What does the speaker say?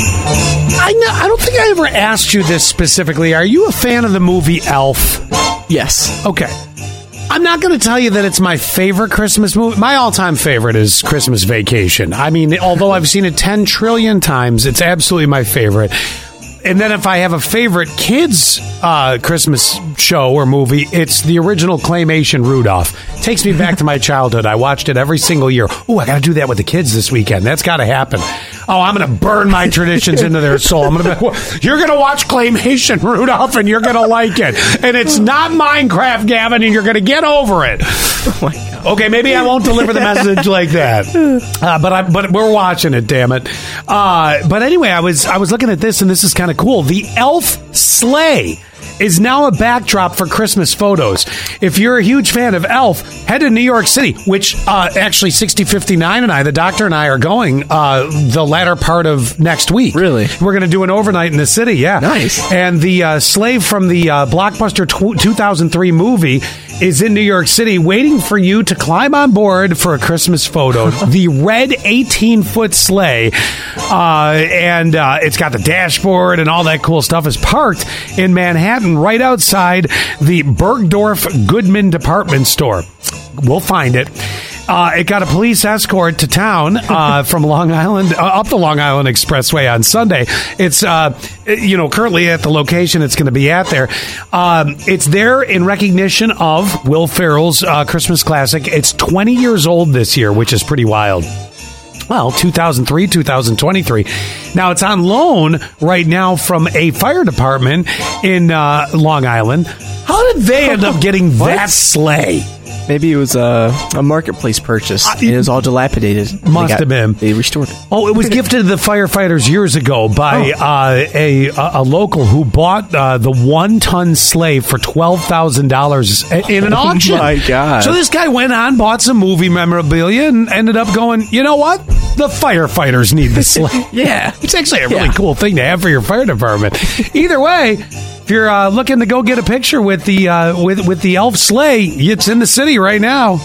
I know, I don't think I ever asked you this specifically. Are you a fan of the movie Elf? Yes. Okay. I'm not going to tell you that it's my favorite Christmas movie. My all-time favorite is Christmas Vacation. I mean, although I've seen it 10 trillion times, it's absolutely my favorite. And then if I have a favorite kids uh, Christmas show or movie, it's the original claymation Rudolph. Takes me back to my childhood. I watched it every single year. Oh, I got to do that with the kids this weekend. That's got to happen. Oh, I'm going to burn my traditions into their soul. I'm going to. You're going to watch claymation Rudolph, and you're going to like it. And it's not Minecraft, Gavin, and you're going to get over it. Okay, maybe I won't deliver the message like that, uh, but I, but we're watching it. Damn it! Uh, but anyway, I was I was looking at this, and this is kind of cool. The elf sleigh is now a backdrop for Christmas photos. If you're a huge fan of Elf, head to New York City, which uh, actually 6059 and I, the doctor and I, are going uh, the latter part of next week. Really? We're going to do an overnight in the city, yeah. Nice. And the uh, slave from the uh, blockbuster tw- 2003 movie is in New York City waiting for you to climb on board for a Christmas photo. the red 18 foot sleigh, uh, and uh, it's got the dashboard and all that cool stuff, is parked in Manhattan right outside the Bergdorf Goodman department store. We'll find it. Uh, it got a police escort to town uh, from Long Island uh, up the Long Island Expressway on Sunday. It's uh, you know currently at the location it's going to be at there. Um, it's there in recognition of Will Ferrell's uh, Christmas classic. It's 20 years old this year, which is pretty wild. Well, 2003, 2023. Now it's on loan right now from a fire department in uh, Long Island. How did they end up getting that sleigh? Maybe it was a, a marketplace purchase. and it was all dilapidated. Must have been. They restored it. Oh, it was gifted to the firefighters years ago by Oh. uh, a, a local who bought uh, the one ton sleigh for twelve thousand dollars in an auction. Oh my God. So this guy went on, bought some movie memorabilia, and ended up going. You know what? The firefighters need the sleigh. Yeah. It's actually a really Yeah. cool thing to have for your fire department. Either way, if you're uh, looking to go get a picture with the uh, with with the elf sleigh, it's in the city right now.